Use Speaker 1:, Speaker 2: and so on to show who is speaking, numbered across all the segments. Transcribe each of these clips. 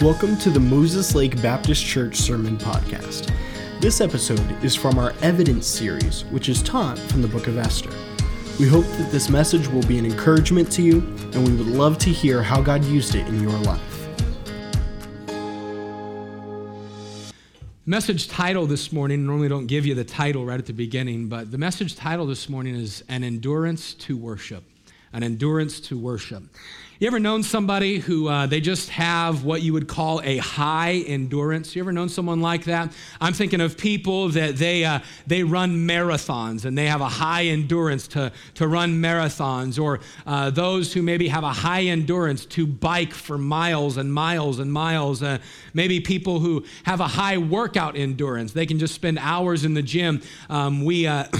Speaker 1: Welcome to the Moses Lake Baptist Church Sermon Podcast. This episode is from our Evidence series, which is taught from the book of Esther. We hope that this message will be an encouragement to you, and we would love to hear how God used it in your life.
Speaker 2: Message title this morning, normally don't give you the title right at the beginning, but the message title this morning is An Endurance to Worship. An Endurance to Worship. You ever known somebody who uh, they just have what you would call a high endurance? You ever known someone like that? I'm thinking of people that they uh, they run marathons and they have a high endurance to to run marathons, or uh, those who maybe have a high endurance to bike for miles and miles and miles. Uh, maybe people who have a high workout endurance. They can just spend hours in the gym. Um, we. Uh,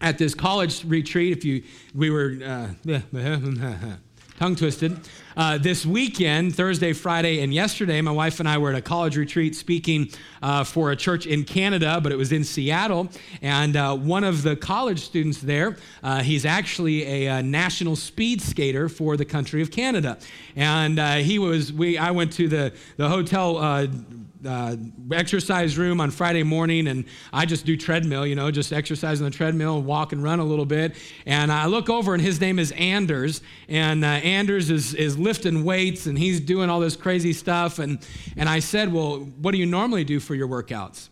Speaker 2: at this college retreat, if you, we were, uh, tongue twisted. Uh, this weekend, Thursday, Friday, and yesterday, my wife and I were at a college retreat speaking uh, for a church in Canada, but it was in Seattle. And uh, one of the college students there, uh, he's actually a, a, uh, national speed skater for the country of Canada. And uh, he was, we, I went to the, the hotel uh, exercise room on Friday morning, and I just do treadmill, you know, just exercise on the treadmill, walk and run a little bit. And I look over, and his name is Anders, and uh, Anders is, is lifting weights, and he's doing all this crazy stuff. And, and I said, Well, what do you normally do for your workouts?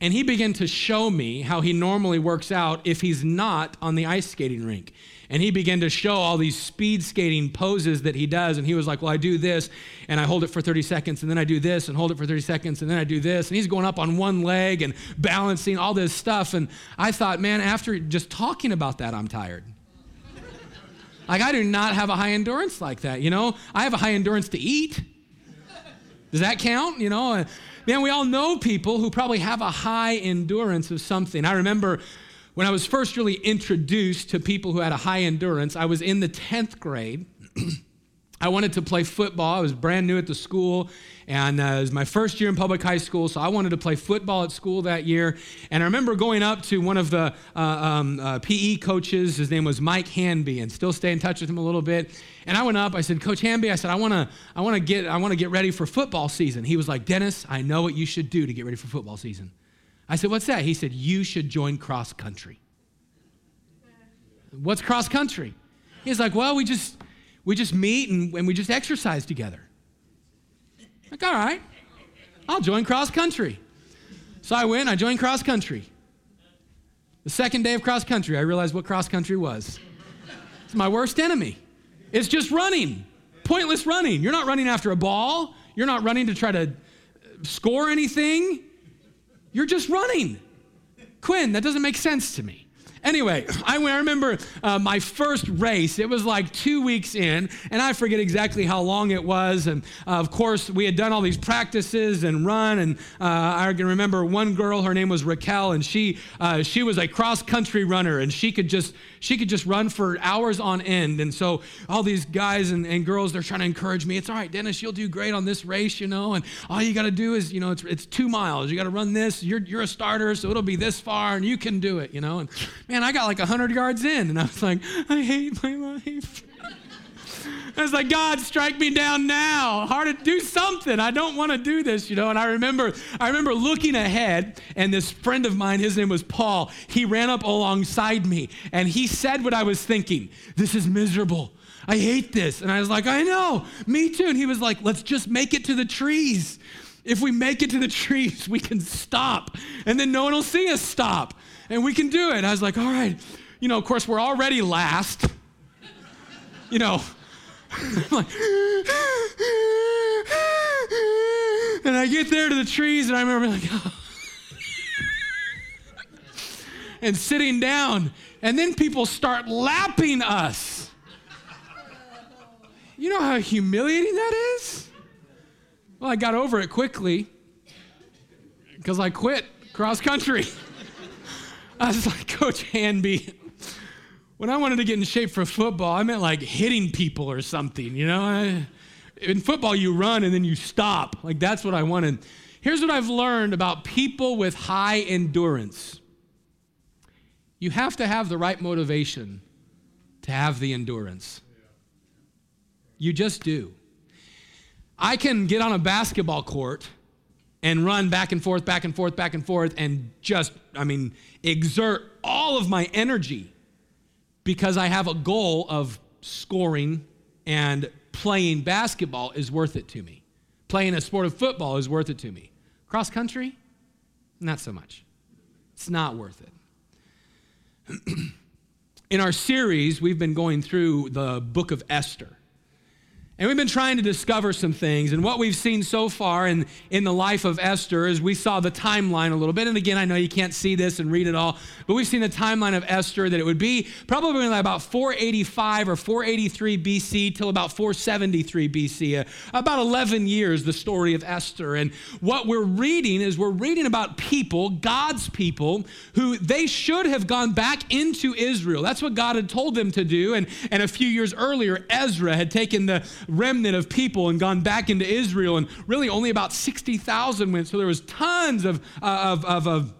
Speaker 2: And he began to show me how he normally works out if he's not on the ice skating rink. And he began to show all these speed skating poses that he does. And he was like, Well, I do this, and I hold it for 30 seconds, and then I do this, and hold it for 30 seconds, and then I do this. And he's going up on one leg and balancing all this stuff. And I thought, man, after just talking about that, I'm tired. like, I do not have a high endurance like that. You know, I have a high endurance to eat. Does that count? You know, uh, man, we all know people who probably have a high endurance of something. I remember when I was first really introduced to people who had a high endurance, I was in the 10th grade. I wanted to play football. I was brand new at the school, and uh, it was my first year in public high school, so I wanted to play football at school that year. And I remember going up to one of the uh, um, uh, PE coaches. His name was Mike Hanby, and still stay in touch with him a little bit. And I went up. I said, Coach Hanby, I said, I want to, I want to get, I want to get ready for football season. He was like, Dennis, I know what you should do to get ready for football season. I said, What's that? He said, You should join cross country. What's cross country? He's like, Well, we just we just meet and, and we just exercise together. Like, all right, I'll join cross country. So I went, I joined cross country. The second day of cross country, I realized what cross country was. It's my worst enemy. It's just running, pointless running. You're not running after a ball, you're not running to try to score anything. You're just running. Quinn, that doesn't make sense to me. Anyway, I, remember uh, my first race. It was like two weeks in, and I forget exactly how long it was. And uh, of course, we had done all these practices and run. And uh, I can remember one girl. Her name was Raquel, and she uh, she was a cross country runner, and she could just she could just run for hours on end. And so all these guys and, and girls, they're trying to encourage me. It's all right, Dennis. You'll do great on this race, you know. And all you got to do is, you know, it's, it's two miles. You got to run this. You're you're a starter, so it'll be this far, and you can do it, you know. And man, I got like 100 yards in, and I was like, I hate my life. I was like, God, strike me down now. Hard to do something. I don't want to do this, you know. And I remember, I remember looking ahead, and this friend of mine, his name was Paul. He ran up alongside me, and he said what I was thinking. This is miserable. I hate this. And I was like, I know, me too. And he was like, let's just make it to the trees. If we make it to the trees, we can stop, and then no one will see us stop, and we can do it. I was like, all right. You know, of course, we're already last. You know, like, and I get there to the trees, and I remember like, oh. and sitting down, and then people start lapping us. You know how humiliating that is? Well, I got over it quickly because I quit cross country. I was like, Coach Hanby, when I wanted to get in shape for football, I meant like hitting people or something, you know? I, in football, you run and then you stop. Like, that's what I wanted. Here's what I've learned about people with high endurance you have to have the right motivation to have the endurance. You just do. I can get on a basketball court and run back and forth, back and forth, back and forth, and just, I mean, exert all of my energy because I have a goal of scoring and playing basketball is worth it to me. Playing a sport of football is worth it to me. Cross country, not so much. It's not worth it. In our series, we've been going through the book of Esther. And we've been trying to discover some things. And what we've seen so far in, in the life of Esther is we saw the timeline a little bit. And again, I know you can't see this and read it all, but we've seen the timeline of Esther that it would be probably about 485 or 483 BC till about 473 BC, uh, about 11 years, the story of Esther. And what we're reading is we're reading about people, God's people, who they should have gone back into Israel. That's what God had told them to do. And, and a few years earlier, Ezra had taken the remnant of people and gone back into Israel, and really only about 60,000 went. So there was tons of, uh, of, of, of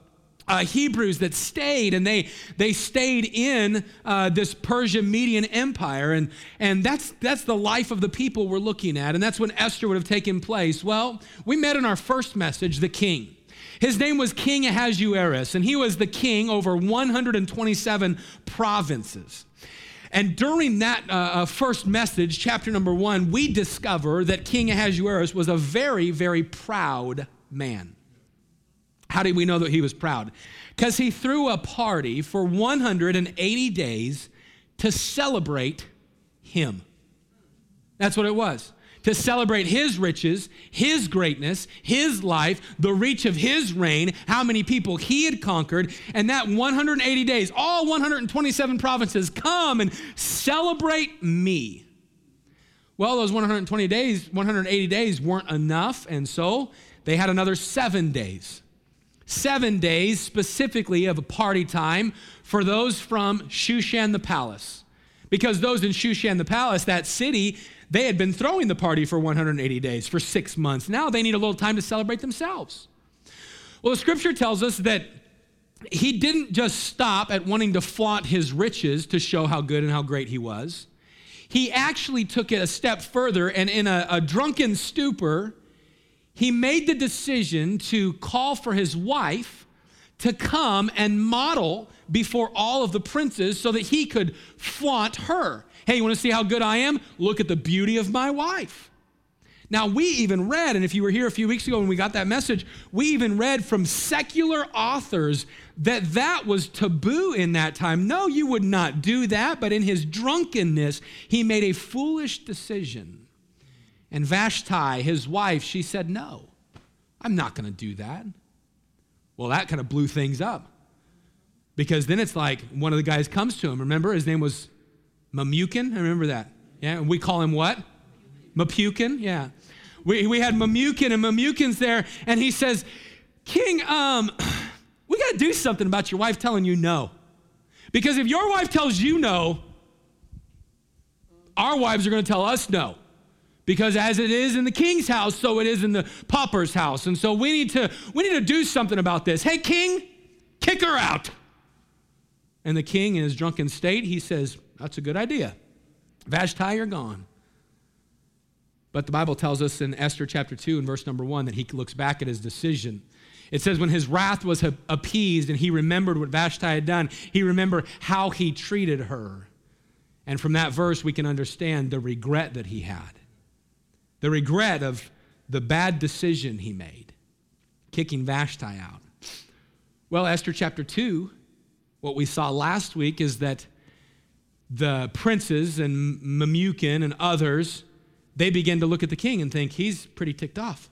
Speaker 2: uh, Hebrews that stayed, and they they stayed in uh, this Persian Median Empire, and and that's that's the life of the people we're looking at, and that's when Esther would have taken place. Well, we met in our first message the king. His name was King Ahasuerus, and he was the king over 127 provinces. And during that uh, uh, first message, chapter number one, we discover that King Ahasuerus was a very, very proud man. How did we know that he was proud? Because he threw a party for 180 days to celebrate him. That's what it was to celebrate his riches, his greatness, his life, the reach of his reign, how many people he had conquered, and that 180 days, all 127 provinces come and celebrate me. Well, those 120 days, 180 days weren't enough, and so they had another seven days. Seven days specifically of a party time for those from Shushan the palace. Because those in Shushan the palace, that city, they had been throwing the party for 180 days, for six months. Now they need a little time to celebrate themselves. Well, the scripture tells us that he didn't just stop at wanting to flaunt his riches to show how good and how great he was. He actually took it a step further, and in a, a drunken stupor, he made the decision to call for his wife to come and model before all of the princes so that he could flaunt her. Hey, you want to see how good I am? Look at the beauty of my wife. Now, we even read, and if you were here a few weeks ago when we got that message, we even read from secular authors that that was taboo in that time. No, you would not do that, but in his drunkenness, he made a foolish decision. And Vashti, his wife, she said, No, I'm not going to do that. Well, that kind of blew things up. Because then it's like one of the guys comes to him. Remember, his name was Memucan, I remember that. Yeah, and we call him what? Mapukin, yeah. We, we had Memucan, and Memucan's there, and he says, King, um, we got to do something about your wife telling you no. Because if your wife tells you no, our wives are going to tell us no. Because as it is in the king's house, so it is in the pauper's house. And so we need to we need to do something about this. Hey king, kick her out. And the king in his drunken state, he says, that's a good idea. Vashti, you're gone. But the Bible tells us in Esther chapter 2 and verse number 1 that he looks back at his decision. It says, when his wrath was appeased and he remembered what Vashti had done, he remembered how he treated her. And from that verse, we can understand the regret that he had. The regret of the bad decision he made, kicking Vashti out. Well, Esther chapter 2, what we saw last week is that the princes and Memucan and others, they begin to look at the king and think he's pretty ticked off.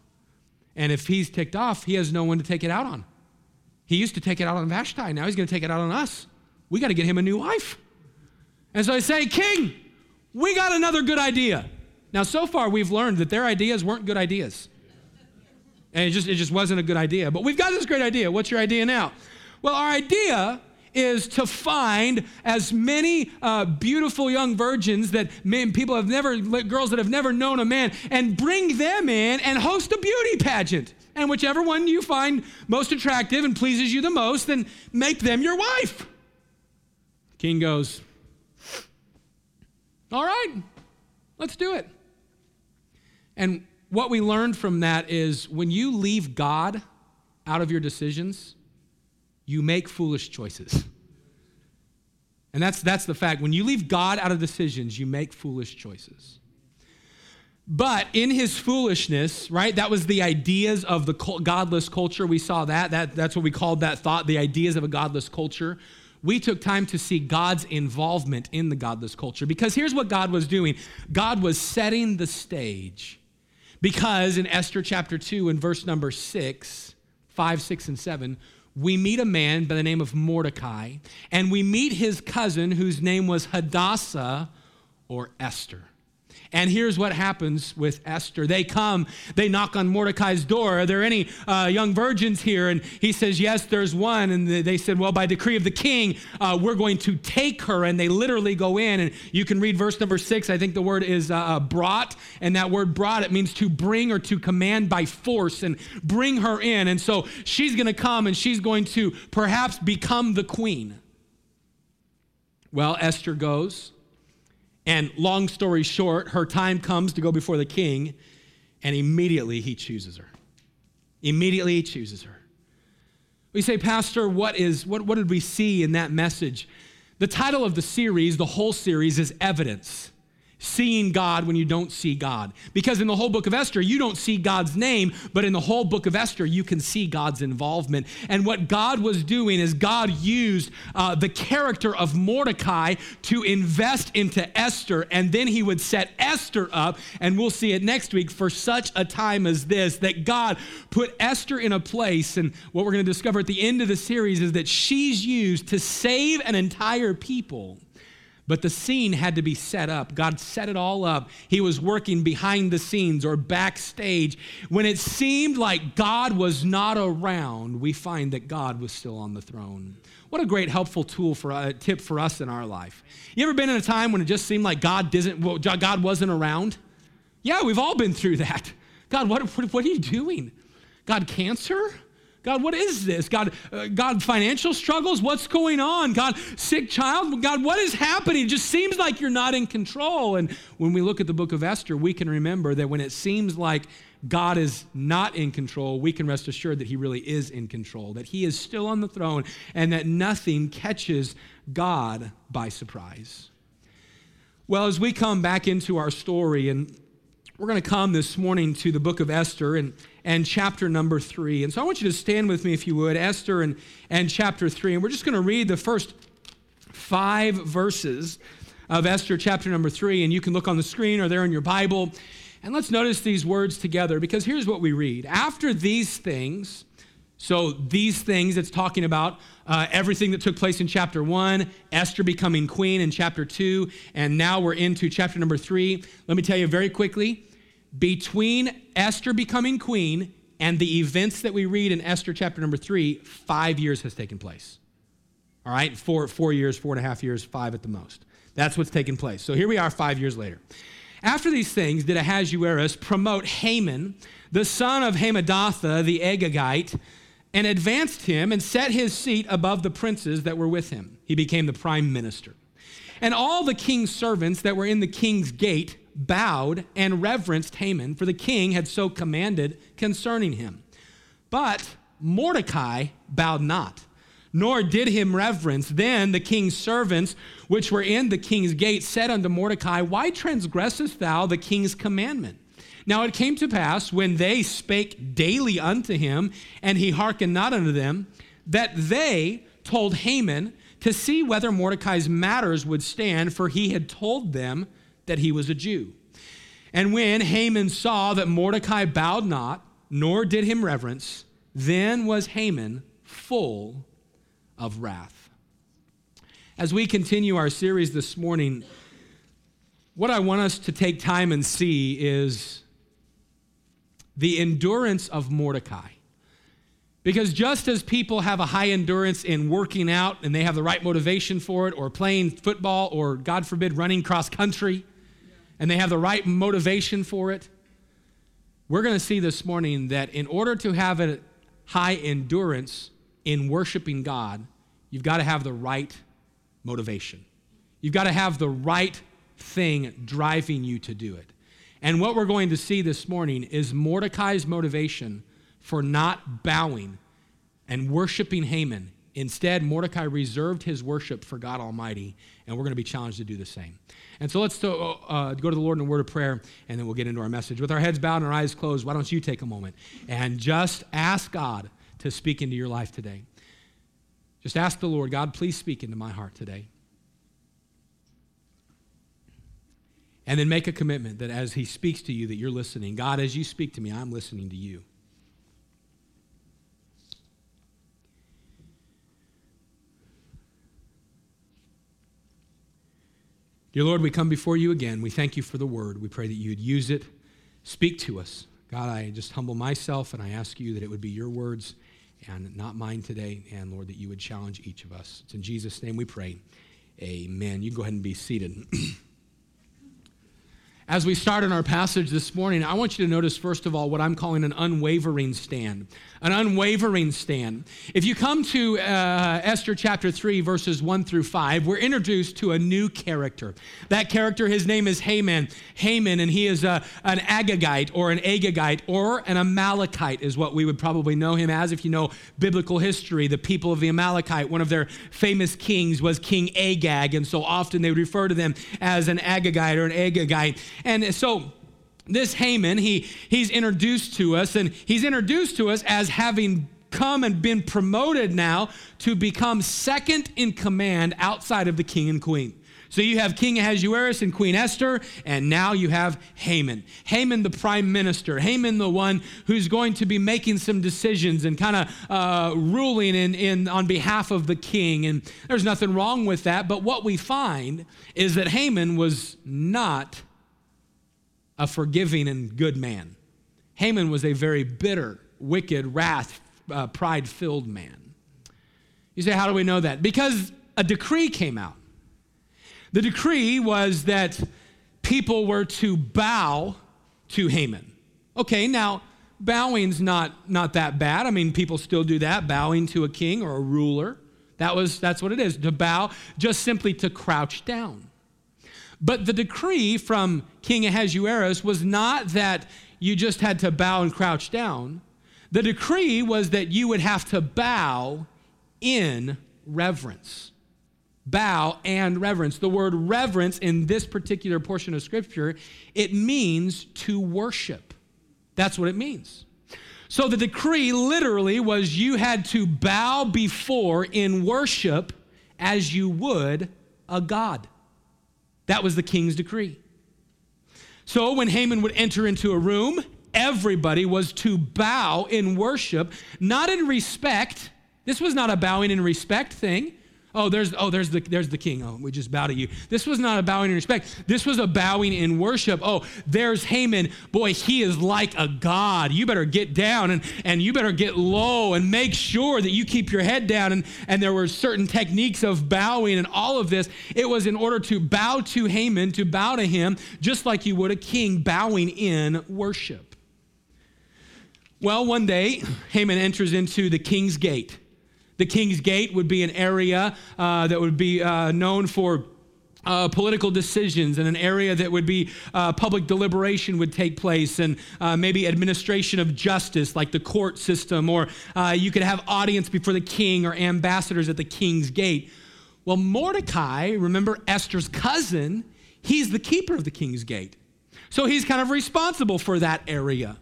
Speaker 2: And if he's ticked off, he has no one to take it out on. He used to take it out on Vashti. Now he's going to take it out on us. We got to get him a new wife. And so I say, King, we got another good idea. Now, so far, we've learned that their ideas weren't good ideas. And it just, it just wasn't a good idea. But we've got this great idea. What's your idea now? Well, our idea is to find as many uh, beautiful young virgins that men, people have never, girls that have never known a man, and bring them in and host a beauty pageant. And whichever one you find most attractive and pleases you the most, then make them your wife. King goes, All right, let's do it. And what we learned from that is when you leave God out of your decisions, you make foolish choices. And that's, that's the fact. When you leave God out of decisions, you make foolish choices. But in his foolishness, right, that was the ideas of the godless culture. We saw that. that. That's what we called that thought, the ideas of a godless culture. We took time to see God's involvement in the godless culture because here's what God was doing God was setting the stage. Because in Esther chapter 2, in verse number 6, 5, 6, and 7, we meet a man by the name of Mordecai, and we meet his cousin whose name was Hadassah or Esther. And here's what happens with Esther. They come, they knock on Mordecai's door. Are there any uh, young virgins here? And he says, Yes, there's one. And they said, Well, by decree of the king, uh, we're going to take her. And they literally go in. And you can read verse number six. I think the word is uh, uh brought. And that word brought, it means to bring or to command by force and bring her in. And so she's going to come and she's going to perhaps become the queen. Well, Esther goes. And long story short, her time comes to go before the king, and immediately he chooses her. Immediately he chooses her. We say, Pastor, what is what, what did we see in that message? The title of the series, the whole series, is evidence seeing God when you don't see God. Because in the whole book of Esther, you don't see God's name, but in the whole book of Esther, you can see God's involvement. And what God was doing is God used uh, the character of Mordecai to invest into Esther, and then he would set Esther up, and we'll see it next week, for such a time as this, that God put Esther in a place. And what we're going to discover at the end of the series is that she's used to save an entire people but the scene had to be set up. God set it all up. He was working behind the scenes or backstage. When it seemed like God was not around, we find that God was still on the throne. What a great helpful tool for a uh, tip for us in our life. You ever been in a time when it just seemed like God didn't God wasn't around? Yeah, we've all been through that. God, what, what are you doing? God, cancer? God, what is this? God, uh, God, financial struggles? What's going on? God, sick child? God, what is happening? It just seems like you're not in control. And when we look at the book of Esther, we can remember that when it seems like God is not in control, we can rest assured that He really is in control, that He is still on the throne, and that nothing catches God by surprise. Well, as we come back into our story, and we're going to come this morning to the book of Esther, and and chapter number three. And so I want you to stand with me, if you would, Esther and, and chapter three. And we're just going to read the first five verses of Esther chapter number three. And you can look on the screen or there in your Bible. And let's notice these words together because here's what we read. After these things, so these things, it's talking about uh, everything that took place in chapter one, Esther becoming queen in chapter two, and now we're into chapter number three. Let me tell you very quickly between Esther becoming queen and the events that we read in Esther chapter number three, five years has taken place. All right, four, four years, four and a half years, five at the most. That's what's taken place. So here we are five years later. After these things, did Ahasuerus promote Haman, the son of Hammedatha the Agagite, and advanced him and set his seat above the princes that were with him. He became the prime minister. And all the king's servants that were in the king's gate bowed and reverenced Haman, for the king had so commanded concerning him. But Mordecai bowed not, nor did him reverence. Then the king's servants, which were in the king's gate, said unto Mordecai, Why transgressest thou the king's commandment? Now it came to pass, when they spake daily unto him, and he hearkened not unto them, that they told Haman to see whether Mordecai's matters would stand, for he had told them that he was a Jew. And when Haman saw that Mordecai bowed not, nor did him reverence, then was Haman full of wrath. As we continue our series this morning, what I want us to take time and see is the endurance of Mordecai. Because just as people have a high endurance in working out and they have the right motivation for it, or playing football, or God forbid, running cross country, and they have the right motivation for it, we're going to see this morning that in order to have a high endurance in worshiping God, you've got to have the right motivation. You've got to have the right thing driving you to do it. And what we're going to see this morning is Mordecai's motivation for not bowing and worshiping Haman. Instead, Mordecai reserved his worship for God Almighty, and we're going to be challenged to do the same. And so let's uh, uh, go to the Lord in a word of prayer, and then we'll get into our message. With our heads bowed and our eyes closed, why don't you take a moment and just ask God to speak into your life today? Just ask the Lord, God, please speak into my heart today. And then make a commitment that as He speaks to you, that you're listening. God, as you speak to me, I'm listening to you. Dear Lord, we come before you again. We thank you for the word. We pray that you would use it, speak to us. God, I just humble myself and I ask you that it would be your words and not mine today. And Lord, that you would challenge each of us. It's in Jesus' name we pray. Amen. You go ahead and be seated. As we start in our passage this morning, I want you to notice, first of all, what I'm calling an unwavering stand. An unwavering stand. If you come to uh, Esther chapter 3, verses 1 through 5, we're introduced to a new character. That character, his name is Haman. Haman, and he is a, an Agagite or an Agagite or an Amalekite, is what we would probably know him as if you know biblical history. The people of the Amalekite, one of their famous kings was King Agag, and so often they would refer to them as an Agagite or an Agagite. And so this Haman, he, he's introduced to us, and he's introduced to us as having come and been promoted now to become second in command outside of the king and queen. So you have King Ahasuerus and Queen Esther, and now you have Haman. Haman, the prime minister. Haman, the one who's going to be making some decisions and kind of uh, ruling in, in, on behalf of the king. And there's nothing wrong with that. But what we find is that Haman was not a forgiving and good man. Haman was a very bitter, wicked, wrath, uh, pride filled man. You say, how do we know that? Because a decree came out. The decree was that people were to bow to Haman. Okay, now, bowing's not, not that bad. I mean, people still do that, bowing to a king or a ruler. That was, that's what it is, to bow, just simply to crouch down. But the decree from King Ahasuerus was not that you just had to bow and crouch down. The decree was that you would have to bow in reverence. Bow and reverence. The word reverence in this particular portion of scripture, it means to worship. That's what it means. So the decree literally was you had to bow before in worship as you would a god. That was the king's decree. So when Haman would enter into a room, everybody was to bow in worship, not in respect. This was not a bowing in respect thing. Oh, there's oh, there's the there's the king. Oh, we just bow to you. This was not a bowing in respect. This was a bowing in worship. Oh, there's Haman. Boy, he is like a god. You better get down and, and you better get low and make sure that you keep your head down. And, and there were certain techniques of bowing and all of this. It was in order to bow to Haman, to bow to him, just like you would a king bowing in worship. Well, one day, Haman enters into the king's gate. The King's Gate would be an area uh, that would be uh, known for uh, political decisions and an area that would be uh, public deliberation would take place and uh, maybe administration of justice like the court system or uh, you could have audience before the king or ambassadors at the king's gate. Well mordecai remember esther's cousin? He's the keeper of the king's gate. So he's kind of responsible for that area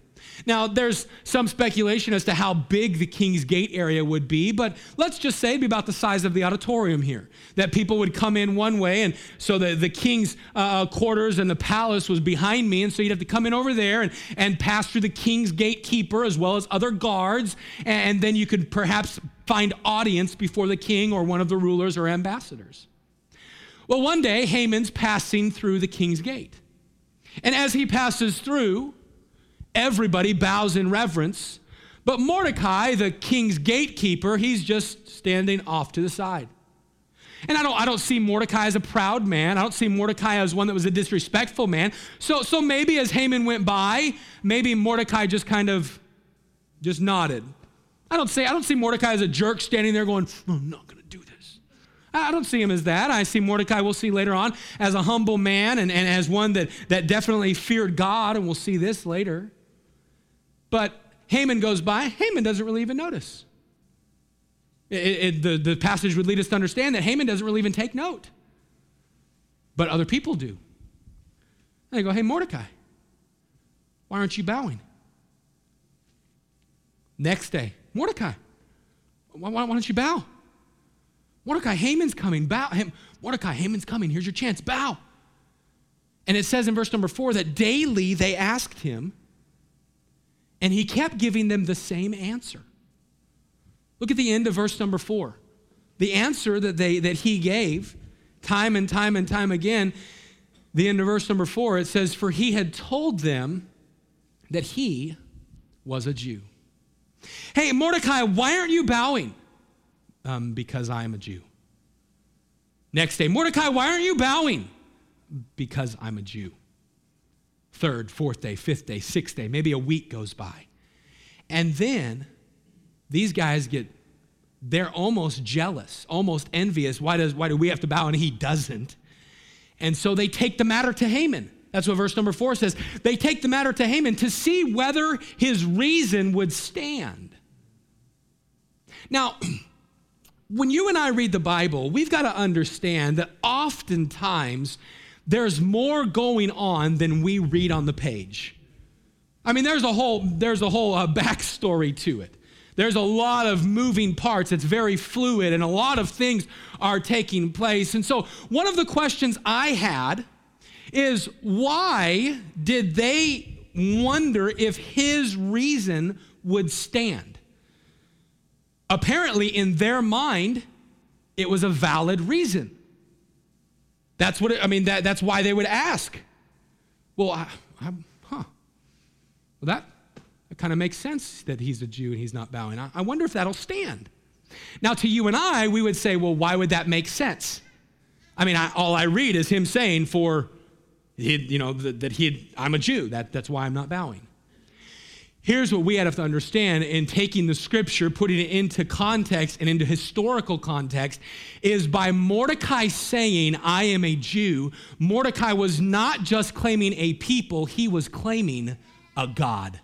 Speaker 2: now, there's some speculation as to how big the King's Gate area would be, but let's just say it'd be about the size of the auditorium here. That people would come in one way, and so the, the king's uh, quarters and the palace was behind me, and so you'd have to come in over there and, and pass through the King's gatekeeper as well as other guards, and then you could perhaps find audience before the king or one of the rulers or ambassadors. Well, one day, Haman's passing through the king's gate. And as he passes through, Everybody bows in reverence. But Mordecai, the king's gatekeeper, he's just standing off to the side. And I don't, I don't see Mordecai as a proud man. I don't see Mordecai as one that was a disrespectful man. So, so maybe as Haman went by, maybe Mordecai just kind of just nodded. I don't say I don't see Mordecai as a jerk standing there going, I'm not going to do this. I don't see him as that. I see Mordecai, we'll see later on, as a humble man and, and as one that, that definitely feared God, and we'll see this later. But Haman goes by, Haman doesn't really even notice. It, it, the, the passage would lead us to understand that Haman doesn't really even take note, but other people do. And they go, Hey, Mordecai, why aren't you bowing? Next day, Mordecai, why, why don't you bow? Mordecai, Haman's coming. Bow. Ham, Mordecai, Haman's coming. Here's your chance. Bow. And it says in verse number four that daily they asked him, and he kept giving them the same answer. Look at the end of verse number four. The answer that, they, that he gave time and time and time again, the end of verse number four, it says, For he had told them that he was a Jew. Hey, Mordecai, why aren't you bowing? Um, because I am a Jew. Next day, Mordecai, why aren't you bowing? Because I'm a Jew. Third, fourth day, fifth day, sixth day, maybe a week goes by. And then these guys get, they're almost jealous, almost envious. Why, does, why do we have to bow and he doesn't? And so they take the matter to Haman. That's what verse number four says. They take the matter to Haman to see whether his reason would stand. Now, when you and I read the Bible, we've got to understand that oftentimes there's more going on than we read on the page. I mean, there's a whole, there's a whole uh, backstory to it. There's a lot of moving parts. It's very fluid, and a lot of things are taking place. And so, one of the questions I had is why did they wonder if his reason would stand? Apparently, in their mind, it was a valid reason. That's what, it, I mean, that, that's why they would ask. Well, I, I, huh. Well, that, that kind of makes sense that he's a Jew and he's not bowing. I, I wonder if that'll stand. Now, to you and I, we would say, well, why would that make sense? I mean, I, all I read is him saying, for, you know, that, that he, I'm a Jew. That, that's why I'm not bowing. Here's what we have to understand in taking the scripture, putting it into context and into historical context, is by Mordecai saying, I am a Jew, Mordecai was not just claiming a people, he was claiming a God.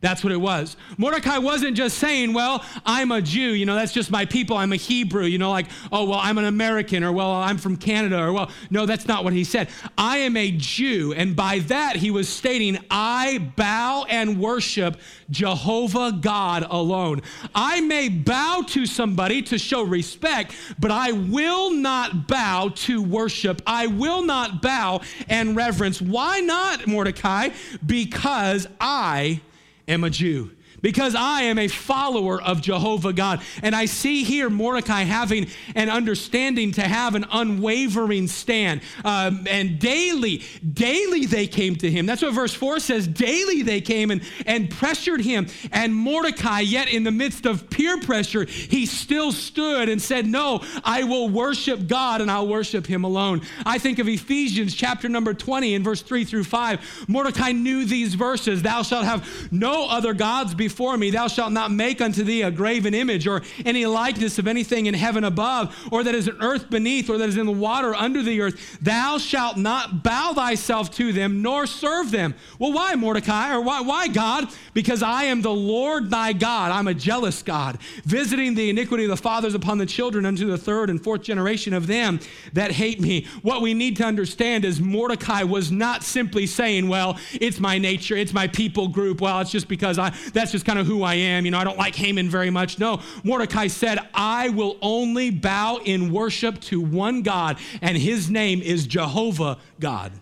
Speaker 2: That's what it was. Mordecai wasn't just saying, Well, I'm a Jew, you know, that's just my people. I'm a Hebrew, you know, like, oh, well, I'm an American, or well, I'm from Canada, or well, no, that's not what he said. I am a Jew. And by that, he was stating, I bow and worship Jehovah God alone. I may bow to somebody to show respect, but I will not bow to worship. I will not bow and reverence. Why not, Mordecai? Because I am a Jew because I am a follower of Jehovah God. And I see here Mordecai having an understanding to have an unwavering stand. Um, and daily, daily they came to him. That's what verse 4 says. Daily they came and, and pressured him. And Mordecai, yet in the midst of peer pressure, he still stood and said, No, I will worship God and I'll worship him alone. I think of Ephesians chapter number 20 and verse 3 through 5. Mordecai knew these verses Thou shalt have no other gods before before me. Thou shalt not make unto thee a graven image or any likeness of anything in heaven above, or that is in earth beneath, or that is in the water under the earth. Thou shalt not bow thyself to them, nor serve them. Well, why, Mordecai? Or why, why God? Because I am the Lord thy God. I'm a jealous God, visiting the iniquity of the fathers upon the children unto the third and fourth generation of them that hate me. What we need to understand is Mordecai was not simply saying, well, it's my nature, it's my people group. Well, it's just because I, that's just just kind of who I am. You know, I don't like Haman very much. No, Mordecai said, I will only bow in worship to one God, and his name is Jehovah God.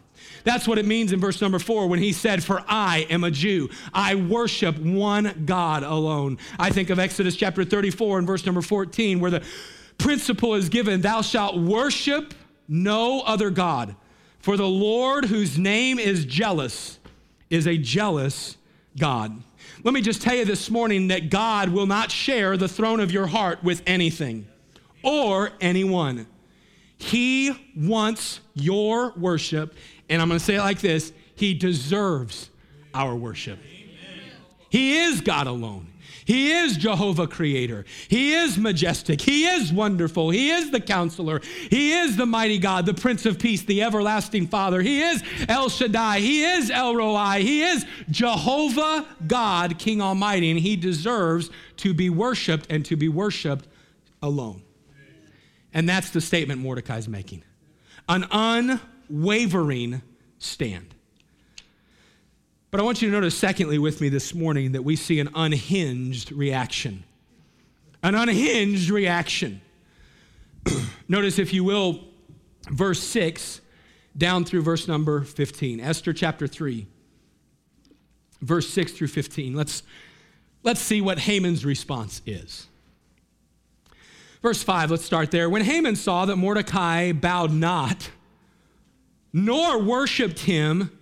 Speaker 2: That's what it means in verse number four when he said, For I am a Jew. I worship one God alone. I think of Exodus chapter 34 and verse number 14, where the principle is given, Thou shalt worship no other God. For the Lord, whose name is jealous, is a jealous God. Let me just tell you this morning that God will not share the throne of your heart with anything or anyone. He wants your worship, and I'm going to say it like this He deserves our worship. He is God alone. He is Jehovah Creator. He is majestic. He is wonderful. He is the counselor. He is the mighty God, the Prince of Peace, the everlasting Father. He is El Shaddai. He is El Roi. He is Jehovah God, King Almighty, and He deserves to be worshiped and to be worshiped alone. And that's the statement Mordecai's making an unwavering stand. But I want you to notice, secondly, with me this morning, that we see an unhinged reaction. An unhinged reaction. notice, if you will, verse 6 down through verse number 15. Esther chapter 3, verse 6 through 15. Let's, let's see what Haman's response is. Verse 5, let's start there. When Haman saw that Mordecai bowed not, nor worshiped him,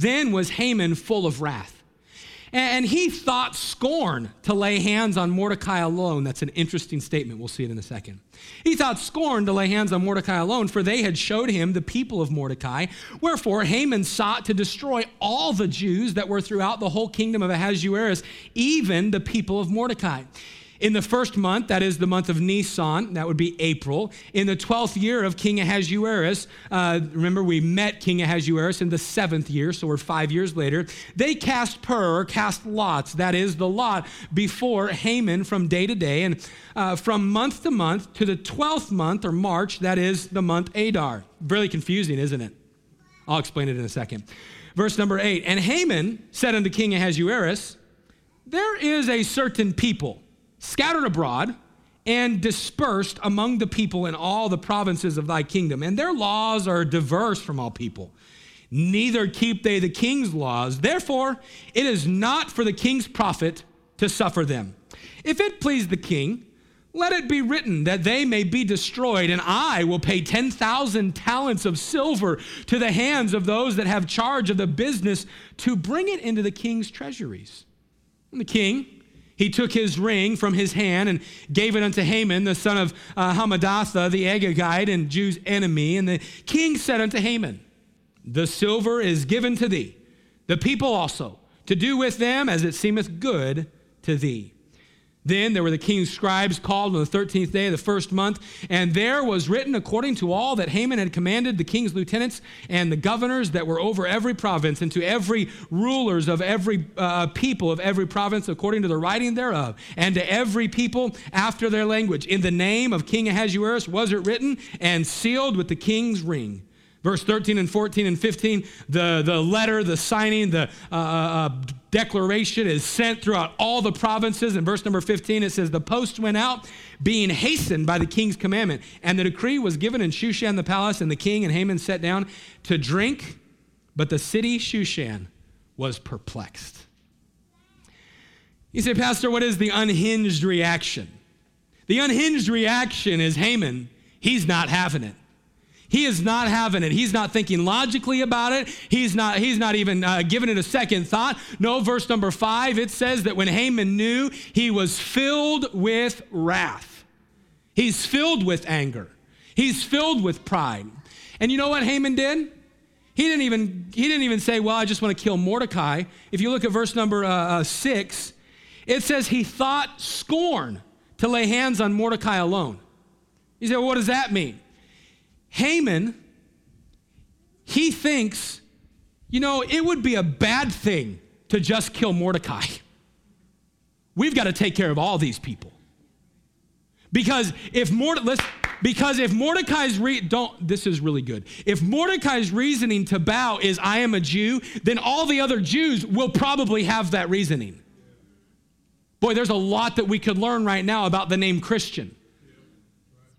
Speaker 2: then was Haman full of wrath. And he thought scorn to lay hands on Mordecai alone. That's an interesting statement. We'll see it in a second. He thought scorn to lay hands on Mordecai alone, for they had showed him the people of Mordecai. Wherefore Haman sought to destroy all the Jews that were throughout the whole kingdom of Ahasuerus, even the people of Mordecai. In the first month, that is the month of Nisan, that would be April, in the 12th year of King Ahasuerus, uh, remember we met King Ahasuerus in the seventh year, so we're five years later, they cast pur, or cast lots, that is the lot, before Haman from day to day, and uh, from month to month to the 12th month, or March, that is the month Adar. Really confusing, isn't it? I'll explain it in a second. Verse number eight, and Haman said unto King Ahasuerus, There is a certain people scattered abroad and dispersed among the people in all the provinces of thy kingdom. And their laws are diverse from all people. Neither keep they the king's laws. Therefore, it is not for the king's profit to suffer them. If it please the king, let it be written that they may be destroyed, and I will pay 10,000 talents of silver to the hands of those that have charge of the business to bring it into the king's treasuries. And the king, he took his ring from his hand and gave it unto Haman, the son of uh, Hammedatha, the Agagite and Jew's enemy. And the king said unto Haman, The silver is given to thee, the people also, to do with them as it seemeth good to thee. Then there were the king's scribes called on the 13th day of the first month, and there was written according to all that Haman had commanded the king's lieutenants and the governors that were over every province, and to every rulers of every uh, people of every province according to the writing thereof, and to every people after their language. In the name of King Ahasuerus was it written and sealed with the king's ring. Verse 13 and 14 and 15, the, the letter, the signing, the uh, uh, uh, declaration is sent throughout all the provinces. In verse number 15, it says, The post went out, being hastened by the king's commandment. And the decree was given in Shushan the palace, and the king and Haman sat down to drink, but the city Shushan was perplexed. You say, Pastor, what is the unhinged reaction? The unhinged reaction is Haman, he's not having it. He is not having it. He's not thinking logically about it. He's not, he's not even uh, giving it a second thought. No, verse number five, it says that when Haman knew, he was filled with wrath. He's filled with anger. He's filled with pride. And you know what Haman did? He didn't even, he didn't even say, Well, I just want to kill Mordecai. If you look at verse number uh, uh, six, it says he thought scorn to lay hands on Mordecai alone. You say, Well, what does that mean? Haman, he thinks, you know, it would be a bad thing to just kill Mordecai. We've got to take care of all these people. Because if Morde- because if Mordecai's re- don't this is really good. If Mordecai's reasoning to bow is I am a Jew, then all the other Jews will probably have that reasoning. Boy, there's a lot that we could learn right now about the name Christian.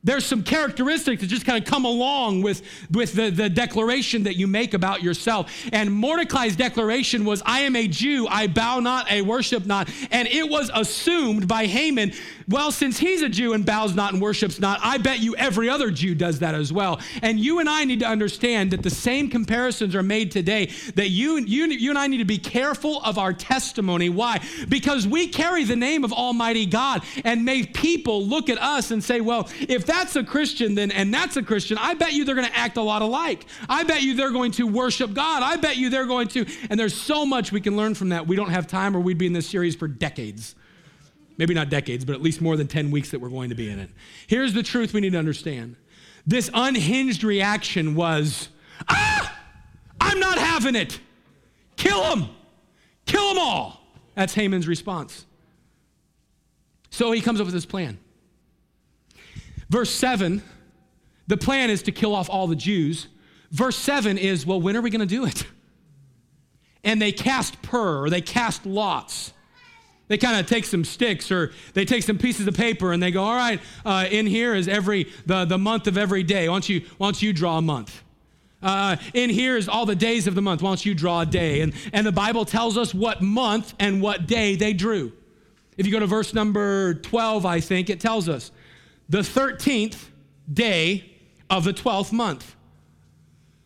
Speaker 2: There's some characteristics that just kind of come along with, with the, the declaration that you make about yourself. And Mordecai's declaration was, I am a Jew, I bow not, I worship not. And it was assumed by Haman, well, since he's a Jew and bows not and worships not, I bet you every other Jew does that as well. And you and I need to understand that the same comparisons are made today, that you, you, you and I need to be careful of our testimony. Why? Because we carry the name of Almighty God, and may people look at us and say, well, if that's a Christian, then and that's a Christian, I bet you they're going to act a lot alike. I bet you they're going to worship God. I bet you they're going to, and there's so much we can learn from that. We don't have time, or we'd be in this series for decades. Maybe not decades, but at least more than 10 weeks that we're going to be in it. Here's the truth we need to understand this unhinged reaction was, ah, I'm not having it. Kill them. Kill them all. That's Haman's response. So he comes up with this plan. Verse 7, the plan is to kill off all the Jews. Verse 7 is, well, when are we going to do it? And they cast pur, or they cast lots. They kind of take some sticks or they take some pieces of paper and they go, all right, uh, in here is every, the, the month of every day. Why don't you, why don't you draw a month? Uh, in here is all the days of the month. Why don't you draw a day? And, and the Bible tells us what month and what day they drew. If you go to verse number 12, I think, it tells us the 13th day of the 12th month.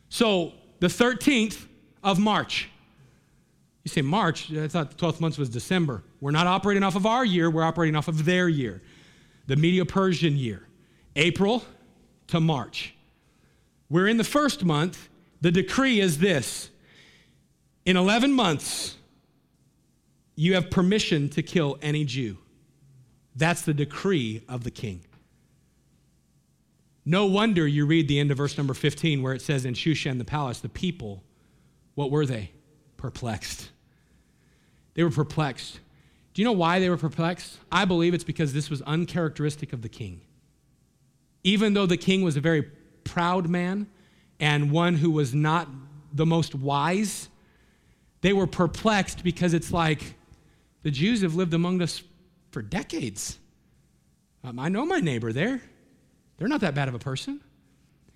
Speaker 2: So the 13th of March. You say March, I thought the 12th month was December. We're not operating off of our year, we're operating off of their year, the Medo Persian year, April to March. We're in the first month. The decree is this in 11 months, you have permission to kill any Jew. That's the decree of the king. No wonder you read the end of verse number 15 where it says, In Shushan the palace, the people, what were they? Perplexed. They were perplexed. Do you know why they were perplexed? I believe it's because this was uncharacteristic of the king. Even though the king was a very proud man and one who was not the most wise, they were perplexed because it's like the Jews have lived among us for decades. Um, I know my neighbor there. They're not that bad of a person.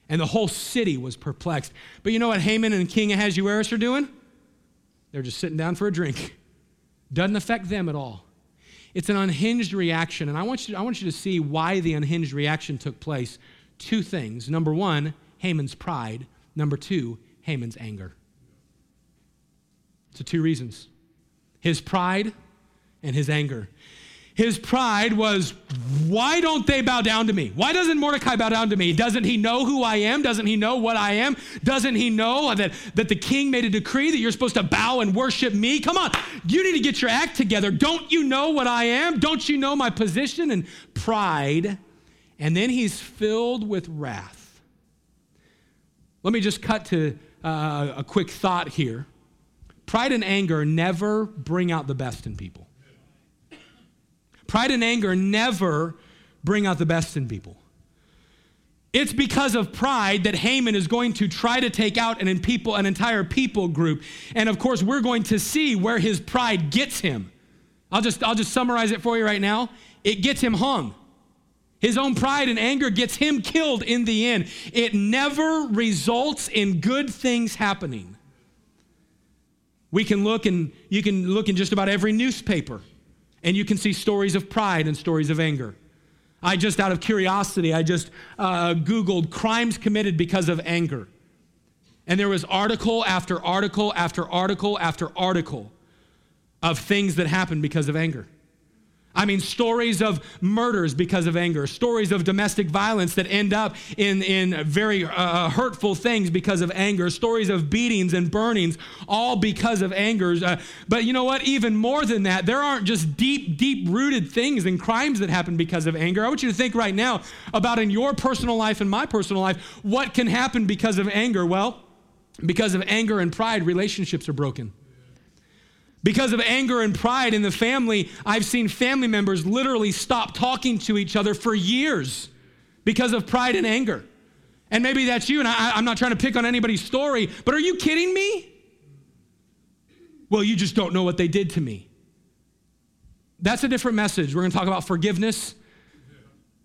Speaker 2: And the whole city was perplexed. But you know what Haman and King Ahasuerus are doing? They're just sitting down for a drink. Doesn't affect them at all. It's an unhinged reaction, and I want, you, I want you to see why the unhinged reaction took place. Two things. Number one, Haman's pride. Number two, Haman's anger. So, two reasons his pride and his anger. His pride was, why don't they bow down to me? Why doesn't Mordecai bow down to me? Doesn't he know who I am? Doesn't he know what I am? Doesn't he know that, that the king made a decree that you're supposed to bow and worship me? Come on, you need to get your act together. Don't you know what I am? Don't you know my position? And pride. And then he's filled with wrath. Let me just cut to uh, a quick thought here. Pride and anger never bring out the best in people. Pride and anger never bring out the best in people. It's because of pride that Haman is going to try to take out an, people, an entire people group. And of course, we're going to see where his pride gets him. I'll just, I'll just summarize it for you right now. It gets him hung. His own pride and anger gets him killed in the end. It never results in good things happening. We can look and you can look in just about every newspaper and you can see stories of pride and stories of anger. I just, out of curiosity, I just uh, Googled crimes committed because of anger. And there was article after article after article after article of things that happened because of anger. I mean, stories of murders because of anger, stories of domestic violence that end up in, in very uh, uh, hurtful things because of anger, stories of beatings and burnings, all because of anger. Uh, but you know what? Even more than that, there aren't just deep, deep rooted things and crimes that happen because of anger. I want you to think right now about in your personal life and my personal life, what can happen because of anger? Well, because of anger and pride, relationships are broken. Because of anger and pride in the family, I've seen family members literally stop talking to each other for years because of pride and anger. And maybe that's you, and I, am not trying to pick on anybody's story, but are you kidding me? Well, you just don't know what they did to me. That's a different message. We're going to talk about forgiveness.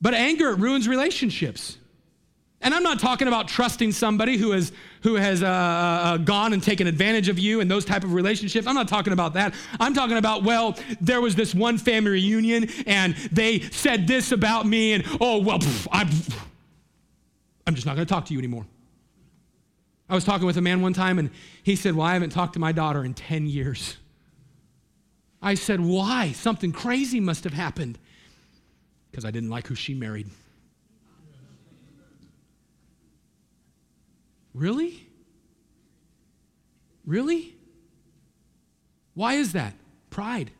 Speaker 2: But anger ruins relationships. And I'm not talking about trusting somebody who has, who has uh, uh, uh, gone and taken advantage of you and those type of relationships. I'm not talking about that. I'm talking about, well, there was this one family reunion and they said this about me and, oh, well, pff, I'm, I'm just not going to talk to you anymore. I was talking with a man one time and he said, well, I haven't talked to my daughter in 10 years. I said, why? Something crazy must have happened because I didn't like who she married. Really? Really? Why is that? Pride,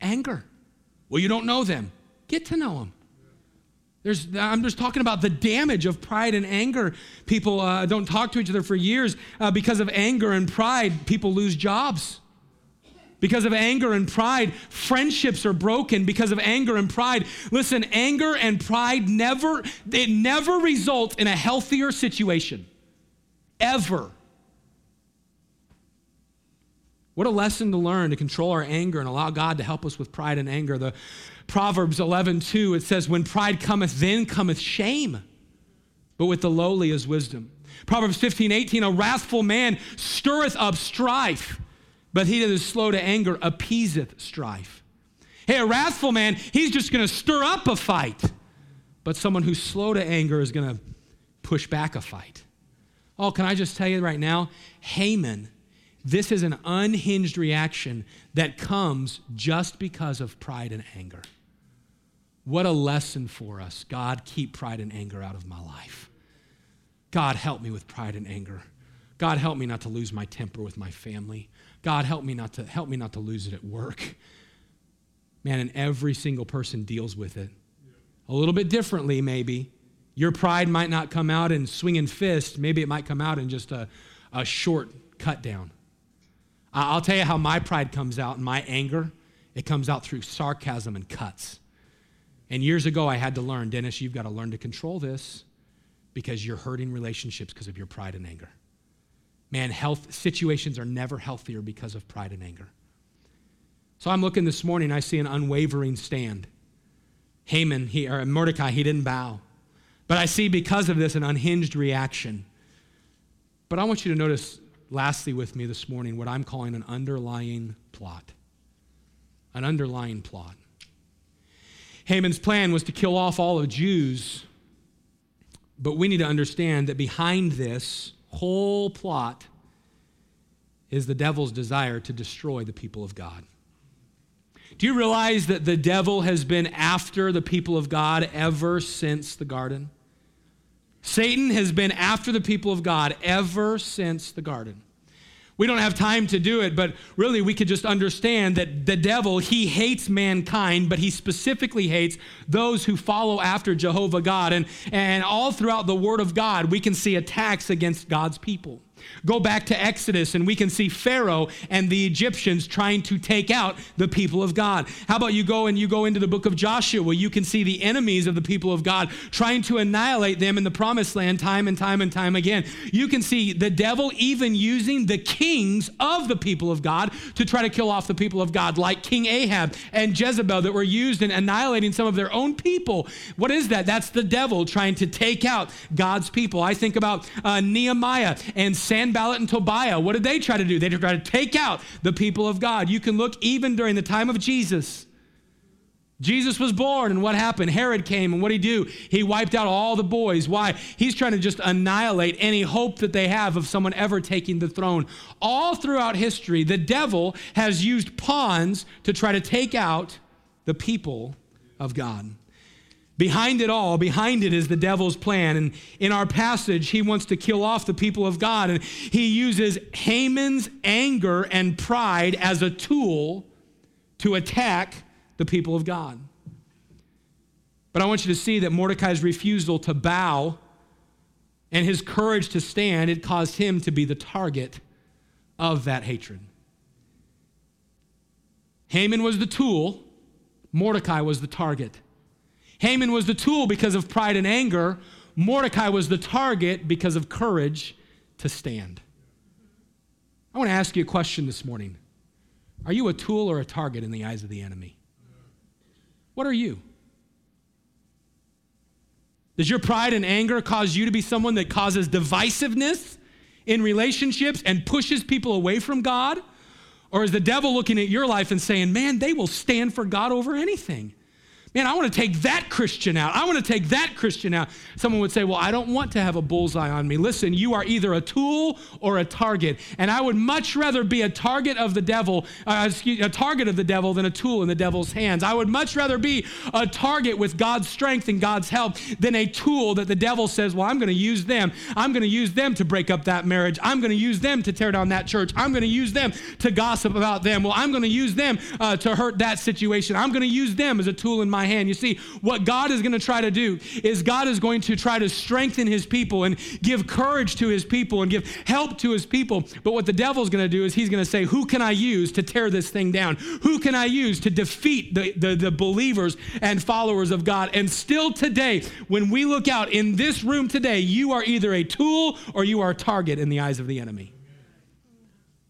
Speaker 2: anger. Well, you don't know them. Get to know them. There's, I'm just talking about the damage of pride and anger. People uh, don't talk to each other for years uh, because of anger and pride. People lose jobs. Because of anger and pride, friendships are broken because of anger and pride. Listen, anger and pride never, it never results in a healthier situation. Ever. What a lesson to learn to control our anger and allow God to help us with pride and anger. The Proverbs 11, 2, it says, When pride cometh, then cometh shame, but with the lowly is wisdom. Proverbs 15, 18, a wrathful man stirreth up strife, but he that is slow to anger appeaseth strife. Hey, a wrathful man, he's just going to stir up a fight, but someone who's slow to anger is going to push back a fight. Oh, can I just tell you right now? Haman this is an unhinged reaction that comes just because of pride and anger. What a lesson for us. God, keep pride and anger out of my life. God, help me with pride and anger. God, help me not to lose my temper with my family. God, help me not to help me not to lose it at work. Man, and every single person deals with it. A little bit differently, maybe. Your pride might not come out in swinging fists. Maybe it might come out in just a, a short cut down. I'll tell you how my pride comes out and my anger. It comes out through sarcasm and cuts. And years ago, I had to learn, Dennis, you've got to learn to control this because you're hurting relationships because of your pride and anger. Man, health situations are never healthier because of pride and anger. So I'm looking this morning, I see an unwavering stand. Haman, he, or Mordecai, he didn't bow. But I see because of this an unhinged reaction. But I want you to notice lastly with me this morning what I'm calling an underlying plot. An underlying plot. Haman's plan was to kill off all of Jews, but we need to understand that behind this whole plot is the devil's desire to destroy the people of God. Do you realize that the devil has been after the people of God ever since the garden? Satan has been after the people of God ever since the garden. We don't have time to do it, but really we could just understand that the devil, he hates mankind, but he specifically hates those who follow after Jehovah God. And, and all throughout the Word of God, we can see attacks against God's people. Go back to Exodus and we can see Pharaoh and the Egyptians trying to take out the people of God. How about you go and you go into the book of Joshua, where you can see the enemies of the people of God trying to annihilate them in the promised land time and time and time again. You can see the devil even using the kings of the people of God to try to kill off the people of God, like King Ahab and Jezebel that were used in annihilating some of their own people. What is that? That's the devil trying to take out God's people. I think about uh, Nehemiah and Sanballat and Tobiah, what did they try to do? They tried to take out the people of God. You can look even during the time of Jesus. Jesus was born, and what happened? Herod came, and what did he do? He wiped out all the boys. Why? He's trying to just annihilate any hope that they have of someone ever taking the throne. All throughout history, the devil has used pawns to try to take out the people of God. Behind it all, behind it is the devil's plan. And in our passage, he wants to kill off the people of God. And he uses Haman's anger and pride as a tool to attack the people of God. But I want you to see that Mordecai's refusal to bow and his courage to stand, it caused him to be the target of that hatred. Haman was the tool, Mordecai was the target. Haman was the tool because of pride and anger. Mordecai was the target because of courage to stand. I want to ask you a question this morning. Are you a tool or a target in the eyes of the enemy? What are you? Does your pride and anger cause you to be someone that causes divisiveness in relationships and pushes people away from God? Or is the devil looking at your life and saying, man, they will stand for God over anything? Man, I want to take that Christian out. I want to take that Christian out. Someone would say, Well, I don't want to have a bullseye on me. Listen, you are either a tool or a target. And I would much rather be a target of the devil, uh, excuse, a target of the devil than a tool in the devil's hands. I would much rather be a target with God's strength and God's help than a tool that the devil says, Well, I'm going to use them. I'm going to use them to break up that marriage. I'm going to use them to tear down that church. I'm going to use them to gossip about them. Well, I'm going to use them uh, to hurt that situation. I'm going to use them as a tool in my my hand. You see, what God is going to try to do is God is going to try to strengthen his people and give courage to his people and give help to his people. But what the devil's going to do is he's going to say, Who can I use to tear this thing down? Who can I use to defeat the, the, the believers and followers of God? And still today, when we look out in this room today, you are either a tool or you are a target in the eyes of the enemy.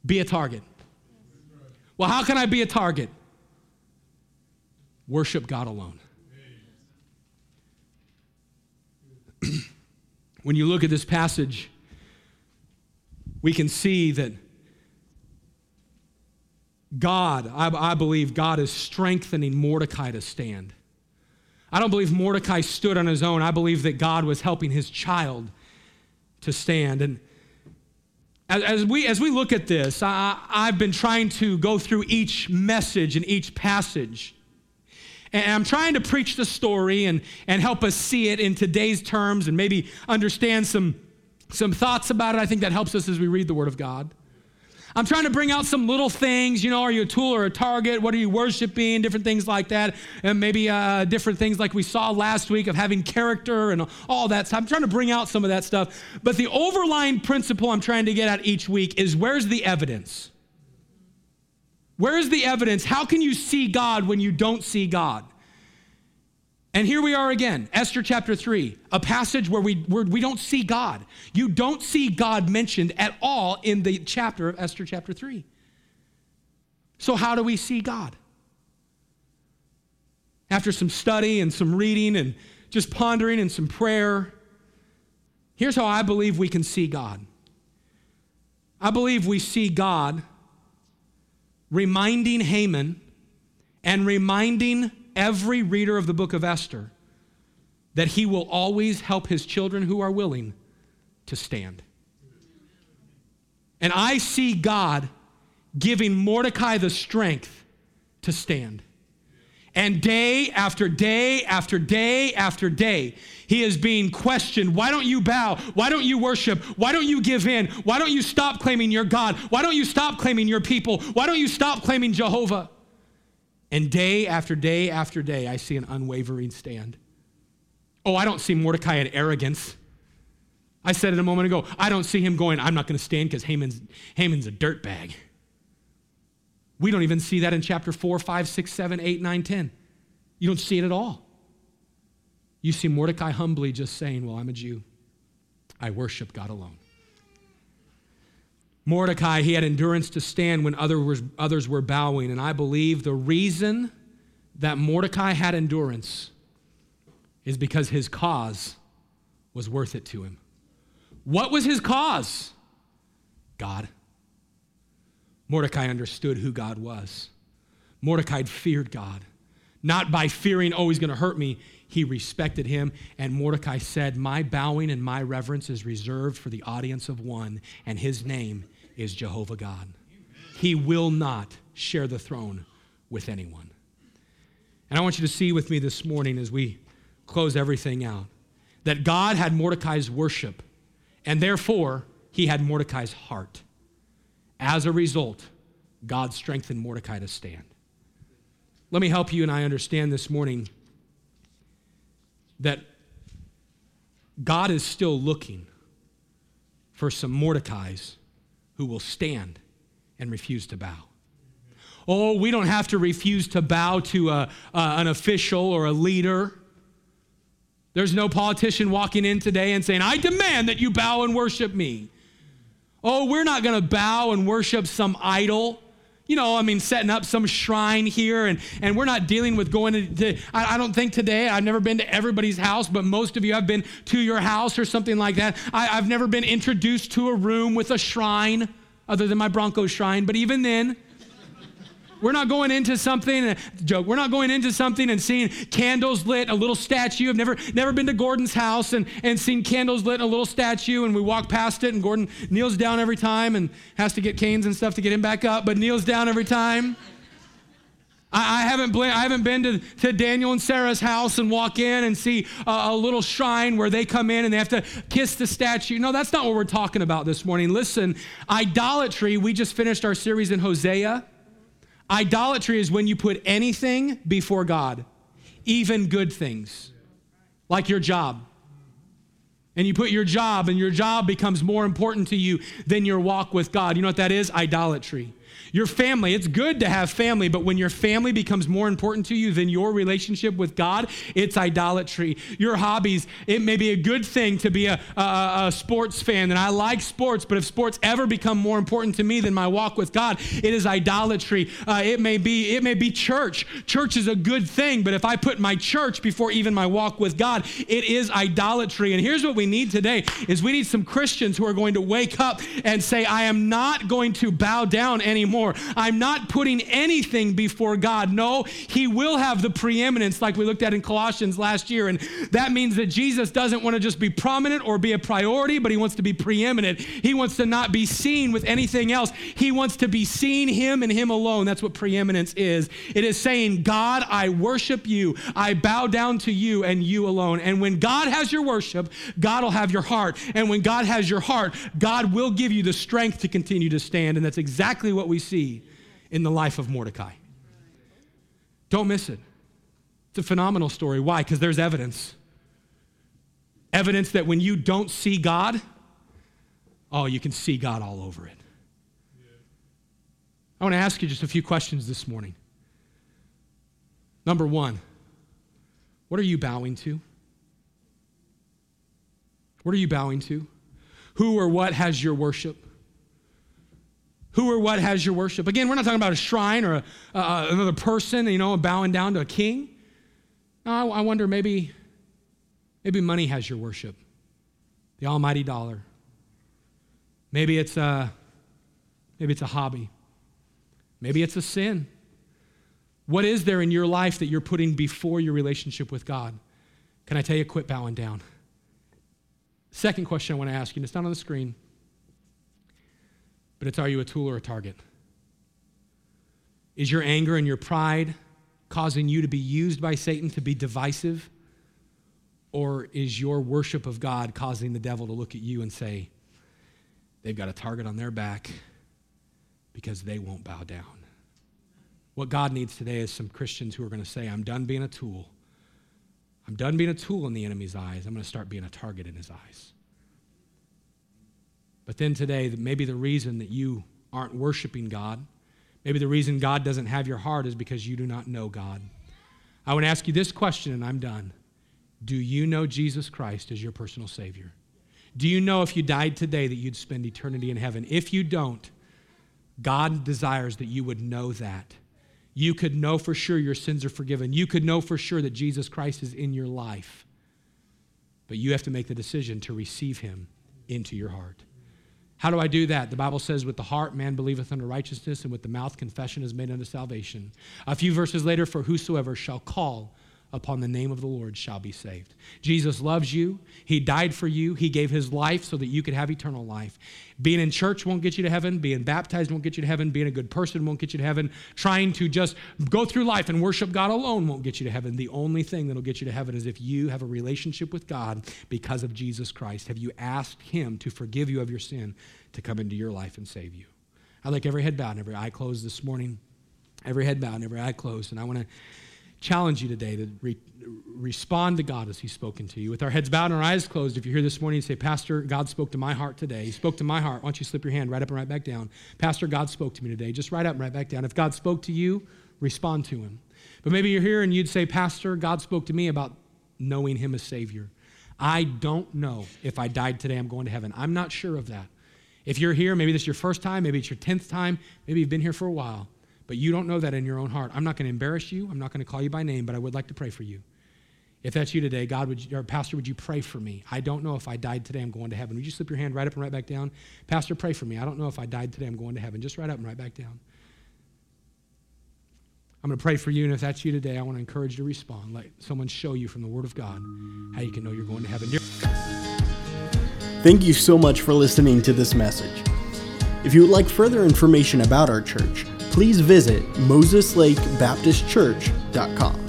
Speaker 2: Be a target. Well, how can I be a target? Worship God alone. when you look at this passage, we can see that God, I, I, believe God is strengthening Mordecai to stand. I don't believe Mordecai stood on his own. I believe that God was helping his child to stand. And as, as we, as we look at this, I, I've been trying to go through each message and each passage and I'm trying to preach the story and, and help us see it in today's terms and maybe understand some, some thoughts about it. I think that helps us as we read the Word of God. I'm trying to bring out some little things, you know, are you a tool or a target? What are you worshiping? Different things like that. And maybe uh, different things like we saw last week of having character and all that. So I'm trying to bring out some of that stuff. But the overlying principle I'm trying to get at each week is where's the evidence? Where is the evidence? How can you see God when you don't see God? And here we are again, Esther chapter 3, a passage where we, where we don't see God. You don't see God mentioned at all in the chapter of Esther chapter 3. So, how do we see God? After some study and some reading and just pondering and some prayer, here's how I believe we can see God. I believe we see God reminding Haman and reminding every reader of the book of Esther that he will always help his children who are willing to stand. And I see God giving Mordecai the strength to stand. And day after day after day after day, he is being questioned. Why don't you bow? Why don't you worship? Why don't you give in? Why don't you stop claiming your God? Why don't you stop claiming your people? Why don't you stop claiming Jehovah? And day after day after day, I see an unwavering stand. Oh, I don't see Mordecai in arrogance. I said it a moment ago. I don't see him going, I'm not going to stand because Haman's, Haman's a dirtbag. We don't even see that in chapter 4, 5, 6, 7, 8, 9, 10. You don't see it at all. You see Mordecai humbly just saying, Well, I'm a Jew. I worship God alone. Mordecai, he had endurance to stand when others were bowing. And I believe the reason that Mordecai had endurance is because his cause was worth it to him. What was his cause? God. Mordecai understood who God was. Mordecai feared God. Not by fearing, oh, he's going to hurt me. He respected him. And Mordecai said, My bowing and my reverence is reserved for the audience of one, and his name is Jehovah God. He will not share the throne with anyone. And I want you to see with me this morning as we close everything out that God had Mordecai's worship, and therefore he had Mordecai's heart. As a result, God strengthened Mordecai to stand. Let me help you and I understand this morning that God is still looking for some Mordecais who will stand and refuse to bow. Oh, we don't have to refuse to bow to a, an official or a leader. There's no politician walking in today and saying, I demand that you bow and worship me. Oh, we're not going to bow and worship some idol. You know, I mean, setting up some shrine here, and, and we're not dealing with going to, to I, I, don't think today, I've never been to everybody's house, but most of you have been to your house or something like that. I, I've never been introduced to a room with a shrine other than my Bronco shrine, but even then, We're not going into something, uh, joke, we're not going into something and seeing candles lit, a little statue. I've never, never been to Gordon's house and, and seen candles lit, a little statue, and we walk past it, and Gordon kneels down every time and has to get canes and stuff to get him back up, but kneels down every time. I, haven't, been, I haven't been to, to Daniel and Sarah's house and walk in and see a, a little shrine where they come in and they have to kiss the statue. No, that's not what we're talking about this morning. Listen, idolatry, we just finished our series in Hosea. Idolatry is when you put anything before God, even good things, like your job. And you put your job, and your job becomes more important to you than your walk with God. You know what that is? Idolatry. Your family, it's good to have family, but when your family becomes more important to you than your relationship with God, it's idolatry. Your hobbies, it may be a good thing to be a, a, a sports fan, and I like sports, but if sports ever become more important to me than my walk with God, it is idolatry. Uh, it may be it may be church. Church is a good thing, but if I put my church before even my walk with God, it is idolatry. And here's what we need today is we need some Christians who are going to wake up and say, I am not going to bow down anymore anymore. I'm not putting anything before God. No, He will have the preeminence, like we looked at in Colossians last year. And that means that Jesus doesn't want to just be prominent or be a priority, but He wants to be preeminent. He wants to not be seen with anything else. He wants to be seen Him and Him alone. That's what preeminence is. It is saying, God, I worship you. I bow down to you and you alone. And when God has your worship, God will have your heart. And when God has your heart, God will give you the strength to continue to stand. And that's exactly what we see in the life of Mordecai. Don't miss it. It's a phenomenal story. Why? Because there's evidence. Evidence that when you don't see God, oh, you can see God all over it. I want to ask you just a few questions this morning. Number one, what are you bowing to? What are you bowing to? Who or what has your worship? Who or what has your worship? Again, we're not talking about a shrine or a, uh, another person, you know, bowing down to a king. No, I, I wonder maybe, maybe money has your worship, the almighty dollar. Maybe it's a, maybe it's a hobby. Maybe it's a sin. What is there in your life that you're putting before your relationship with God? Can I tell you, quit bowing down? Second question I want to ask you, and it's not on the screen but it's are you a tool or a target? Is your anger and your pride causing you to be used by Satan to be divisive? Or is your worship of God causing the devil to look at you and say, they've got a target on their back because they won't bow down? What God needs today is some Christians who are going to say, I'm done being a tool. I'm done being a tool in the enemy's eyes. I'm going to start being a target in his eyes. But then today, maybe the reason that you aren't worshiping God, maybe the reason God doesn't have your heart is because you do not know God. I want to ask you this question, and I'm done. Do you know Jesus Christ as your personal Savior? Do you know if you died today that you'd spend eternity in heaven? If you don't, God desires that you would know that. You could know for sure your sins are forgiven. You could know for sure that Jesus Christ is in your life. But you have to make the decision to receive Him into your heart. How do I do that? The Bible says, with the heart man believeth unto righteousness, and with the mouth confession is made unto salvation. A few verses later, for whosoever shall call upon the name of the Lord shall be saved. Jesus loves you. He died for you. He gave his life so that you could have eternal life. Being in church won't get you to heaven. Being baptized won't get you to heaven. Being a good person won't get you to heaven. Trying to just go through life and worship God alone won't get you to heaven. The only thing that'll get you to heaven is if you have a relationship with God because of Jesus Christ. Have you asked him to forgive you of your sin, to come into your life and save you? I like every head bowed and every eye closed this morning. Every head bowed and every eye closed. And I want to challenge you today to re- respond to God as He's spoken to you. With our heads bowed and our eyes closed, if you're here this morning and say, Pastor, God spoke to my heart today. He spoke to my heart. Why don't you slip your hand right up and right back down? Pastor, God spoke to me today. Just right up and right back down. If God spoke to you, respond to Him. But maybe you're here and you'd say, Pastor, God spoke to me about knowing Him as Savior. I don't know if I died today, I'm going to heaven. I'm not sure of that. If you're here, maybe this is your first time, maybe it's your 10th time, maybe you've been here for a while but you don't know that in your own heart. I'm not going to embarrass you. I'm not going to call you by name, but I would like to pray for you. If that's you today, God would, or Pastor, would you pray for me? I don't know if I died today, I'm going to heaven. Would you slip your hand right up and right back down? Pastor, pray for me. I don't know if I died today, I'm going to heaven. Just right up and right back down. I'm going to pray for you, and if that's you today, I want to encourage you to respond. Let someone show you from the Word of God how you can know you're going to heaven.
Speaker 1: Thank you so much for listening to this message. If you would like further information about our church, please visit MosesLakeBaptistChurch.com.